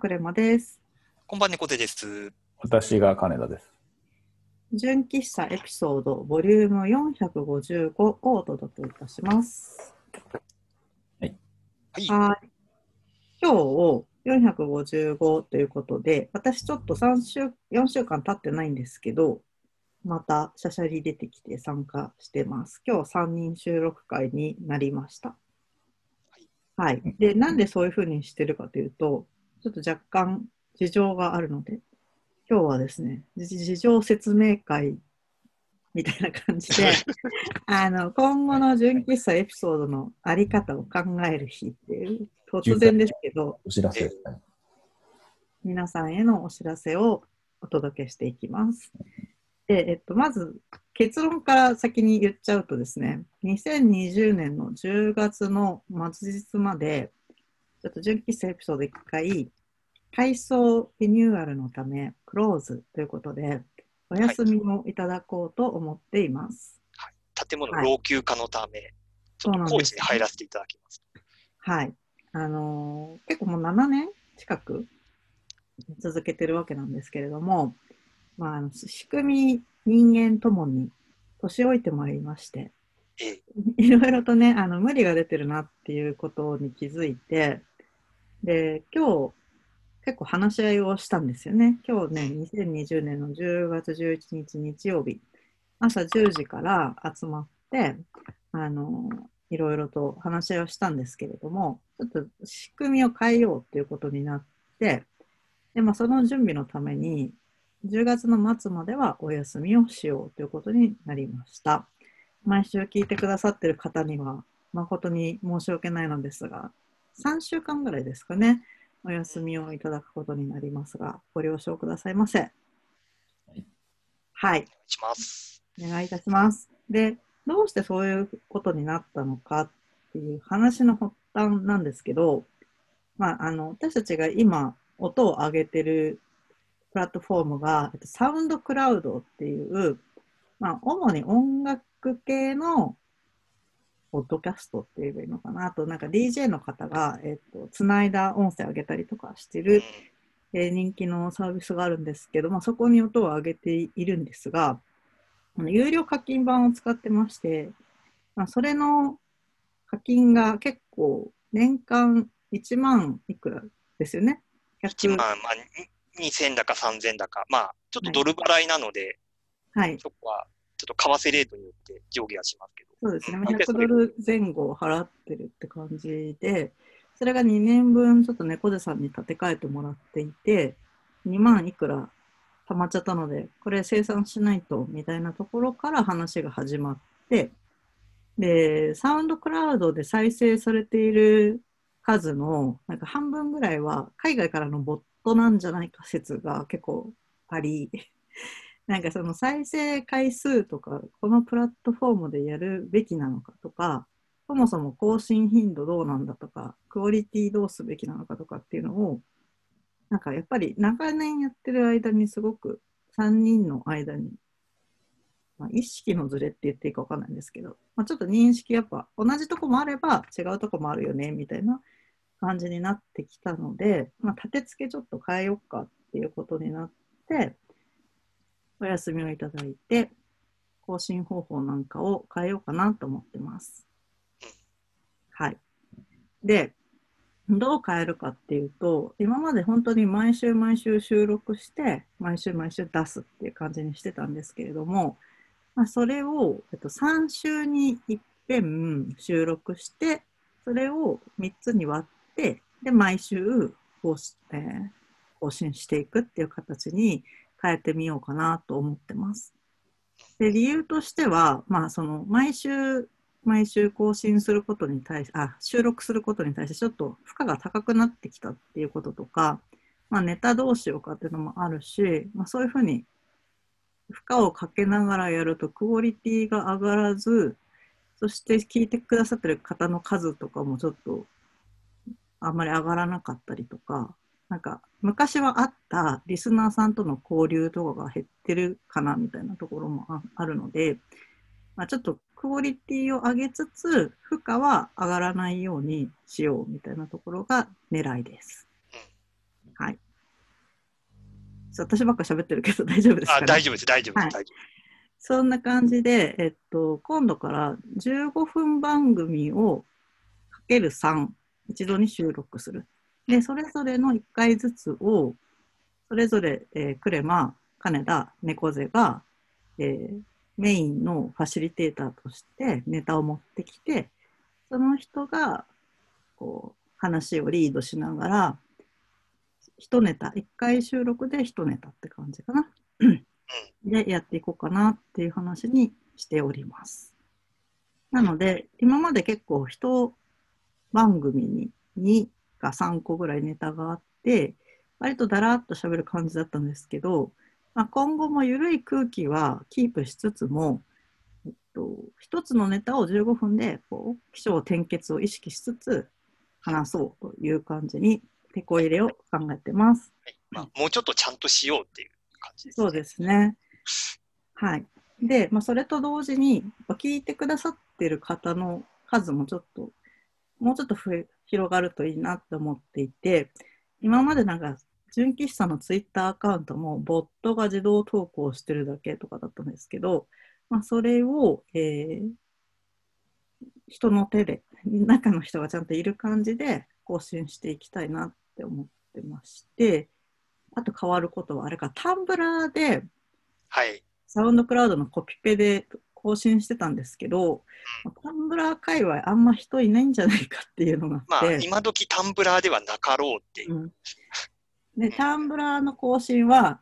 クレマです。こんばん猫背です。私が金田です。純喫茶エピソードボリューム455をお届けいたします。はい。はい。今日455ということで、私ちょっと3週、4週間経ってないんですけど、またシャシャリ出てきて参加してます。今日3人収録会になりました。はい。で、なんでそういうふうにしてるかというと、ちょっと若干事情があるので、今日はですね、じ事情説明会みたいな感じで、あの今後の純喫茶エピソードのあり方を考える日っていう、突然ですけど、お知らせ。皆さんへのお知らせをお届けしていきます。で、えっと、まず結論から先に言っちゃうとですね、2020年の10月の末日まで、ちょっと純喫茶エピソード1回、改装リニューアルのため、クローズということで、お休みをいただこうと思っています。建物はい老朽化のため、ちょっとそうなんです工事に入らせていただきます。はい。あのー結構もう7年近く続けてるわけなんですけれども、まあ、仕組み、人間ともに年老いてまいりまして、ええ、いろいろとね、あの無理が出てるなっていうことに気づいて、で、今日、結構話し合いをしたんですよね。今日ね、2020年の10月11日日曜日、朝10時から集まって、あの、いろいろと話し合いをしたんですけれども、ちょっと仕組みを変えようということになって、で、まあ、その準備のために、10月の末まではお休みをしようということになりました。毎週聞いてくださってる方には誠に申し訳ないのですが、3週間ぐらいですかね、お休みをいただくことになりますが、ご了承くださいませ。はい。お願いします。お願いいたします。で、どうしてそういうことになったのかっていう話の発端なんですけど、まあ、あの私たちが今、音を上げてるプラットフォームが、えっとサウンドクラウドっていう、まあ、主に音楽系のポッドキャストって言えばいいのかな？あと、なんか DJ の方が、えっと、つないだ音声上げたりとかしてうん。る、えー人気のサービスがあるんですけども、そこに音を上げているんですが、あの有料課金版を使ってまして、まあ、それの課金が結構年間1万いくらですよね？1万、まあ、に2000だか3000だか、まあ、ちょっとドル払いなので、はい、そこはちょっと為替レートによって上下はしますけど、そうですね。100大体それドル前後払ってるって感じで、それが2年分ちょっと猫背さんに立て替えてもらっていて、2万いくら貯まっちゃったので、これ生産しないとみたいなところから話が始まって、で、サウンドクラウドで再生されている数のなんか半分ぐらいは海外からのボットなんじゃないか説が結構あり、なんかその再生回数とか、このプラットフォームでやるべきなのかとか、そもそも更新頻度どうなんだとか、クオリティどうすべきなのかとかっていうのを、なんかやっぱり長年やってる間にすごく3人の間に、まあ、意識のずれって言っていいか分かんないんですけど、まあ、ちょっと認識やっぱ同じとこもあれば違うとこもあるよねみたいな感じになってきたので、まあ、立て付けちょっと変えようかっていうことになって、お休みをいただいて、更新方法なんかを変えようかなと思ってます。はい。で、どう変えるかっていうと、今まで本当に毎週毎週収録して、毎週毎週出すっていう感じにしてたんですけれども、まあ、それを、えっと、3週に一遍収録して、それを3つに割って、で、毎週更新,、えー更新していくっていう形に変えてみようかなと思ってます。で理由としては、まあ、その毎週毎週更新することに対しあ収録することに対してちょっと負荷が高くなってきたっていうこととか、まあ、ネタどうしようかっていうのもあるし、まあ、そういうふうに負荷をかけながらやるとクオリティが上がらずそして聞いてくださってる方の数とかもちょっとあんまり上がらなかったりとかなんか昔はあったリスナーさんとの交流とかが減ってるかなみたいなところもああるので、まあ、ちょっとクオリティを上げつつ負荷は上がらないようにしようみたいなところが狙いです。はい。私ばっか喋ってるけど大丈夫ですか、あ、ね、大丈夫です、大丈夫です、はいそんな感じで、えっと、今度から15分番組をかける3、一度に収録する。で、それぞれの1回ずつを、それぞれ、えークレマ、金田、猫背が、えーメインのファシリテーターとしてネタを持ってきて、その人が、こう、話をリードしながら、一ネタ、1回収録で一ネタって感じかな。でやっていこうかなっていう話にしております。なので、今まで結構一番組に2か3個ぐらいネタがあって、割とだらっと喋る感じだったんですけど、まあ、今後も緩い空気はキープしつつも、えっと、一つのネタを15分でこう起承転結を意識しつつ話そうという感じに手こ入れを考えてます。夫。はいまあ、もうちょっとちゃんとしようっていう感じです、そうですね。はい。で、まあ、それと同時に、聞いてくださってる方の数もちょっと、もうちょっと増え広がるといいなって思っていて、今までなんか、純喫茶のツイッターアカウントも、ボットが自動投稿してるだけとかだったんですけど、まあ、それを、えー人の手で、中の人がちゃんといる感じで更新していきたいなって思ってまして、あと変わることは、あれか、タンブラーで、はい。サウンドクラウドのコピペで更新してたんですけど、タンブラー界隈あんま人いないんじゃないかっていうのがまああって、、今時タンブラーではなかろうっていう。うん、で、タンブラーの更新は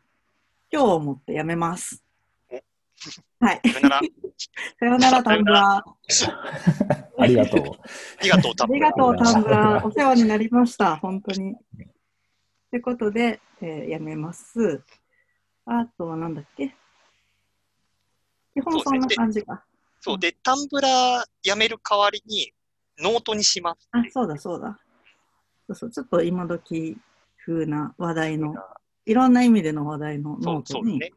今日をもってやめます。はい。それなら、さよなら Tumblr。ありがとう。ありがとう、 Tumblr。ありがとう Tumblrお世話になりました。本当に。ということで、えーやめます。あとはなんだっけ？基本そんな感じか。そう。で、 Tumblr やめる代わりに、ノートにします。あ、そうだそうだ。そうそう、ちょっと今時風な話題の、いろんな意味での話題のノートに、ね。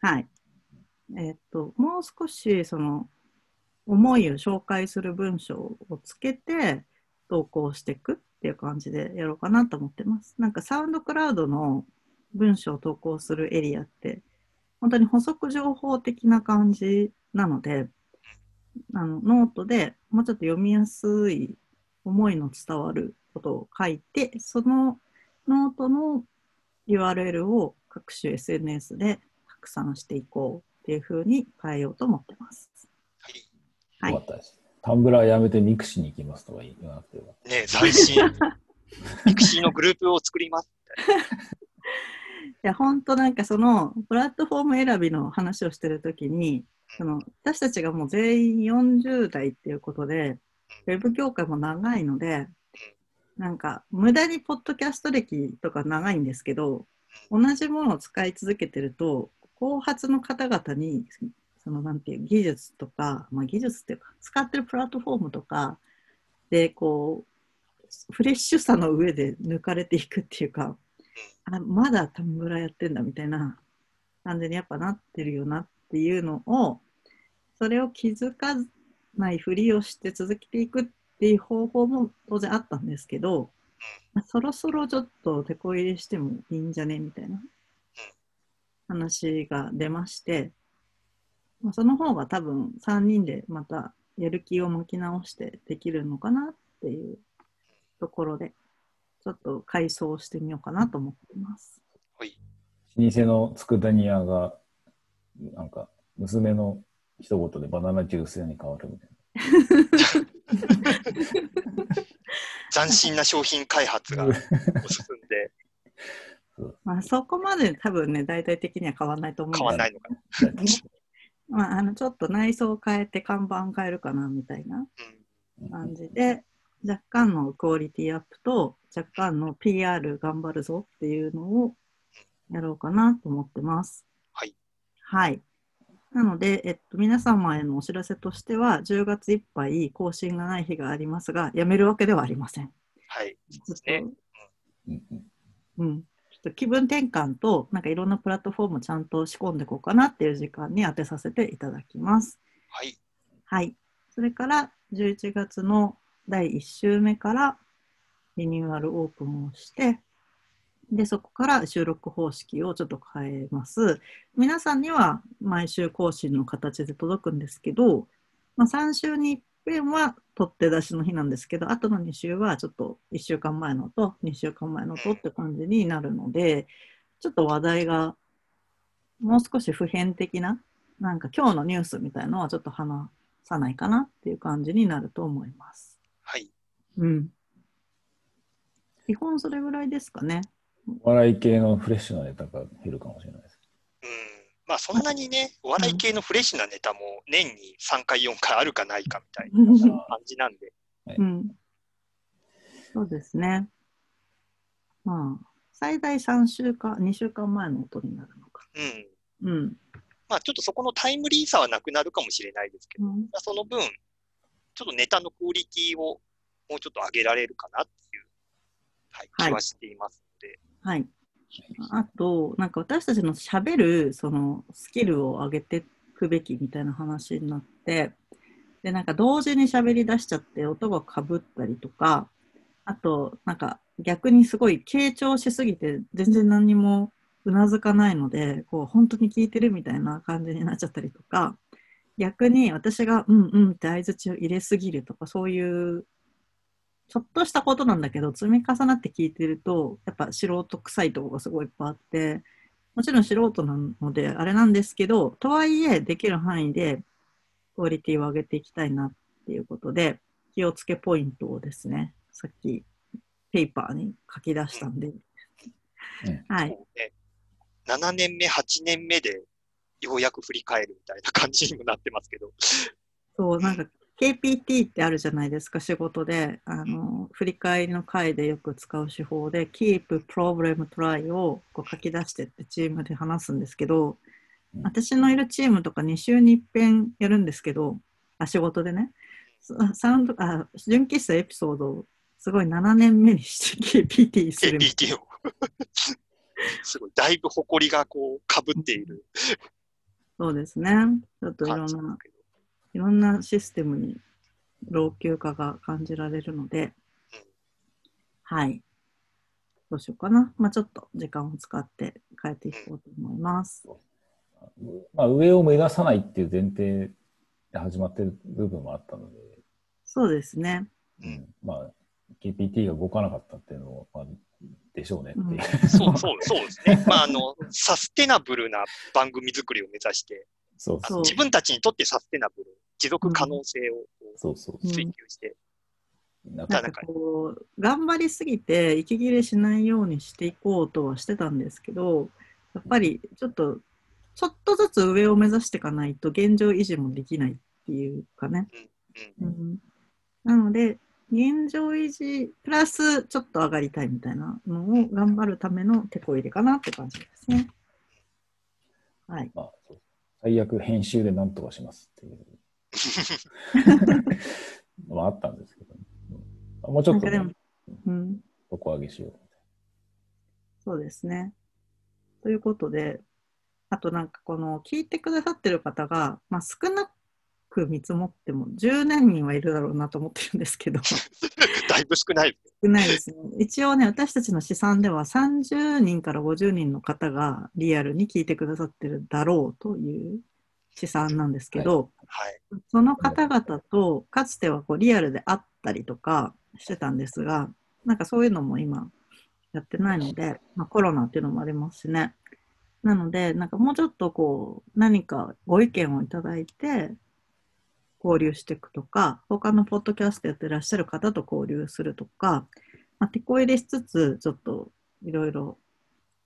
はい。えっと、もう少し、その、思いを紹介する文章をつけて投稿していくっていう感じでやろうかなと思ってます。なんか SoundCloud の文章を投稿するエリアって、本当に補足情報的な感じなので、あのノートでもうちょっと読みやすい思いの伝わることを書いて、そのノートの URL を各種 SNS で拡散していこうっていう風に変えようと思ってます。はいはいよかったです。 Tumblr やめて mixi に行きますとか言わなくてよかっね斬新。 mixi のグループを作ります。いや、本当なんかそのプラットフォーム選びの話をしてるときに、その私たちがもう全員40代っていうことで、ウェブ業界も長いので、なんか無駄にポッドキャスト歴とか長いんですけど、同じものを使い続けてると、後発の方々に、そのなんていう技術とか、まあ、技術っていうか、使ってるプラットフォームとかで、こう、フレッシュさの上で抜かれていくっていうか、あまだタンブラーやってんだみたいな感じにやっぱなってるよなっていうのを、それを気づかないふりをして続けていくっていう方法も当然あったんですけど、まあそろそろちょっと手こ入れしてもいいんじゃねみたいな話が出まして、まあ、その方が多分3人でまたやる気を巻き直してできるのかなっていうところで、ちょっと改装してみようかなと思ってます。はい。た。老舗の佃煮屋が、なんか、娘の一言でバナナジュース屋に変わるみたい斬新な商品開発がな。進んでまあ、そこまで多分ね、大体的には変わらないと思うんで変わんないのかな。まあ、あのちょっと内装を変えて看板変えるかなみたいな感じで、若干のクオリティアップと若干の PR 頑張るぞっていうのをやろうかなと思ってます。はい。はい。なので、えっと、皆様へのお知らせとしては、10月いっぱい更新がない日がありますが、やめるわけではありません。はい。ちょっと、ねうん。ちょっと気分転換と、なんかいろんなプラットフォームをちゃんと仕込んでいこうかなっていう時間に当てさせていただきます。はい。はい。それから、11月の第1週目からリニューアルオープンをして、で、そこから収録方式をちょっと変えます。皆さんには毎週更新の形で届くんですけど、まあ、3週に1遍は取って出しの日なんですけど、あとの2週はちょっと1週間前のと2週間前のとって感じになるので、ちょっと話題がもう少し普遍的な、なんか今日のニュースみたいのはちょっと話さないかなっていう感じになると思います。はい。うん。基本それぐらいですかね。お笑い系のフレッシュなネタが減るかもしれないです。うん。まあそんなにね、お笑い系のフレッシュなネタも年に3回、4回あるかないかみたいな感じなんで。うん。そうですね。まあ、最大3週間、2週間前の音になるのか。うん。うん。まあちょっとそこのタイムリーさはなくなるかもしれないですけど、うんその分、ちょっとネタのクオリティをもうちょっと上げられるかなっていう、はい、はい気はしていますので。はい。あと、なんか私たちのしゃべるそのスキルを上げていくべきみたいな話になって、で、なんか同時に喋り出しちゃって音がかぶったりとか、あと、なんか逆にすごい傾聴しすぎて全然何にもうなずかないので、こう本当に聞いてるみたいな感じになっちゃったりとか、逆に私がうんうんって相槌を入れすぎるとか、そういうちょっとしたことなんだけど、積み重なって聞いてると、やっぱ素人臭いところがすごいいっぱいあって、もちろん素人なのであれなんですけど、とはいえできる範囲でクオリティを上げていきたいなっていうことで、気をつけポイントをですね、さっきペーパーに書き出したんで、はい。ね、7年目、8年目でようやく振り返るみたいな感じにもなってますけど。そう、なんか KPT ってあるじゃないですか、仕事で。あの、振り返りの回でよく使う手法で、Keep Problem Try をこう書き出してってチームで話すんですけど、うん私のいるチームとか2週に一遍やるんですけど、あ、仕事でね。そサウンド、あ、純喫茶エピソードをすごい7年目にして KPT する。KPT を。すごい、だいぶ誇りがこう、かぶっているそうですね。ちょっといろんな。いろんなシステムに老朽化が感じられるので、はい。どうしようかな。まあちょっと時間を使って変えていこうと思います。まあ、上を目指さないっていう前提で始まってる部分もあったので、そうですね。うんまあ、KPT が動かなかったっていうのも、まあ、でしょうねっていう。そうそう、そうですね。まあ、あの、サステナブルな番組作りを目指して、そうそう。自分たちにとってサステナブル、持続可能性を追求して、なんかなんかこう、頑張りすぎて息切れしないようにしていこうとはしてたんですけど、やっぱりちょっと、ちょっとずつ上を目指していかないと現状維持もできないっていうかね。うんうん、なので、現状維持プラスちょっと上がりたいみたいなのを頑張るための手こ入れかなって感じですね。はい。まあ、そう最悪編集で何とかしますっていう のはあったんですけど、ね、うんもうちょっと、ねうん、底上げしよう。そうですね。ということで、あとなんかこの聞いてくださってる方が、まあ、少なく見積もっても10何人はいるだろうなと思ってるんですけど、だいぶ少ない。少ないですね。一応ね、私たちの試算では30人から50人の方がリアルに聞いてくださってるだろうという試算なんですけど、はい。その方々とかつてはこうリアルで会ったりとかしてたんですが、なんかそういうのも今やってないので、まあ、コロナっていうのもありますしね。なので、なんかもうちょっとこう何かご意見をいただいて交流していくとか、他のポッドキャストやってらっしゃる方と交流するとか、まあ、手こ入れしつつ、ちょっといろいろ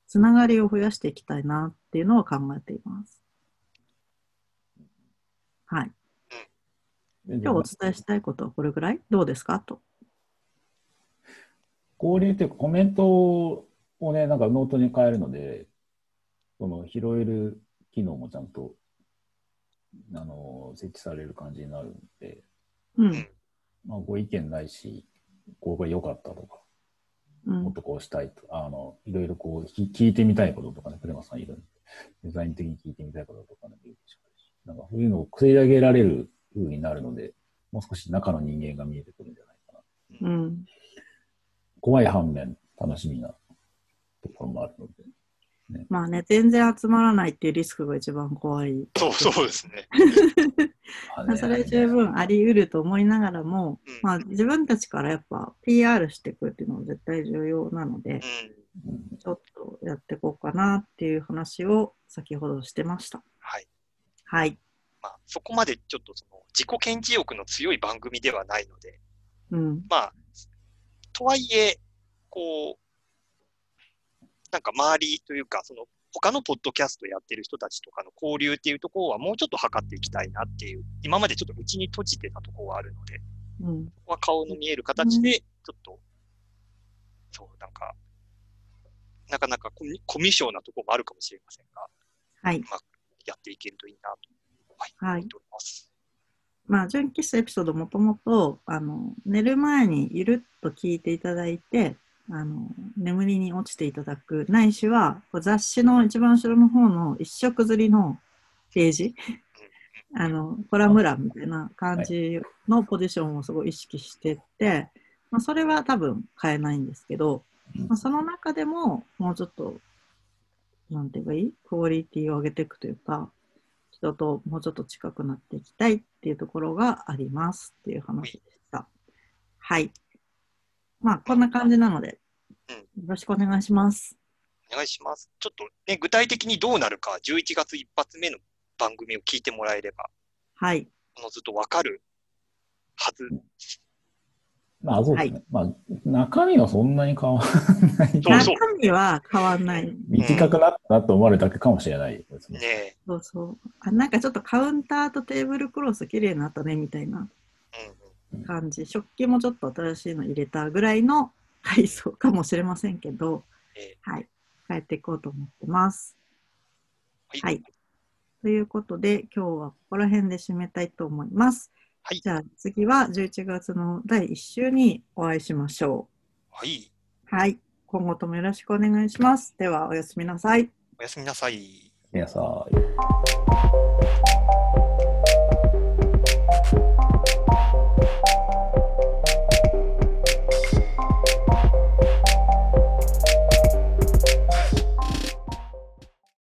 つながりを増やしていきたいなっていうのを考えています。はい。で今日お伝えしたいことはこれぐらい？どうですか？と。交流っていうかコメントをね、なんかノートに書けるので、その拾える機能もちゃんとあの設置される感じになるんで、うん。まあ、ご意見なり、ここが良かったとか、うん。もっとこうしたいとあの、いろいろこうひ聞いてみたいこととかね、クレマさんいるんで、デザイン的に聞いてみたいこととかね、いいでしょうし、なんかそういうのを汲み上げられる風になるので、もう少し中の人間が見えてくるんじゃないかな。うん。怖い反面、楽しみなとこころもあるので。まあね、全然集まらないっていうリスクが一番怖い。そうそうですね。まあねそれ十分あり得ると思いながらも、うんまあ自分たちからやっぱ PR していくっていうのは絶対重要なので、うん。うんちょっとやっていこうかなっていう話を先ほどしてました。はい。はい。まあ、そこまでちょっとその自己顕示欲の強い番組ではないので、うん。まあ、とはいえ、こう、なんか周りというか、その他のポッドキャストやってる人たちとかの交流っていうところはもうちょっと測っていきたいなっていう、今までちょっとうちに閉じてたところはあるので、うん。ここは顔の見える形で、ちょっと、そう、なんか、なかなかコミコミュ障なところもあるかもしれませんが、はい。やっていけるといいなと、はい、はい思っております。まあ、純喫茶エピソードもともと、あの、寝る前にゆるっと聞いていただいて、あの、眠りに落ちていただく、ないしは、雑誌の一番後ろの方の一色刷りのページ、あの、コラム欄みたいな感じのポジションをすごい意識してって、まあ、それは多分変えないんですけど、まあ、その中でももうちょっと、なんて言えばいいクオリティを上げていくというか、人ともうちょっと近くなっていきたいっていうところがありますっていう話でした。はい。まあ、こんな感じなので、うんよろしくお願いします。お願いします。ちょっとね、具体的にどうなるか、11月一発目の番組を聞いてもらえれば、はい。おのずとわかるはず。まあ、そうですね。まあ、中身はそんなに変わらない。中身は変わんない。短くなったなと思われただけかもしれないですね。ねえ。そうそう。あなんかちょっとカウンターとテーブルクロス綺麗になったねみたいな。感じ。食器もちょっと新しいの入れたぐらいの配送かもしれませんけど、えはい。変えていこうと思ってます。ーはい。ということで、今日はここら辺で締めたいと思います。はいじゃあ次は11月の第1週にお会いしましょはい。う。はい。今後ともよろしくお願いします。では、おやすみなさい。おやすみなさい。皆さん。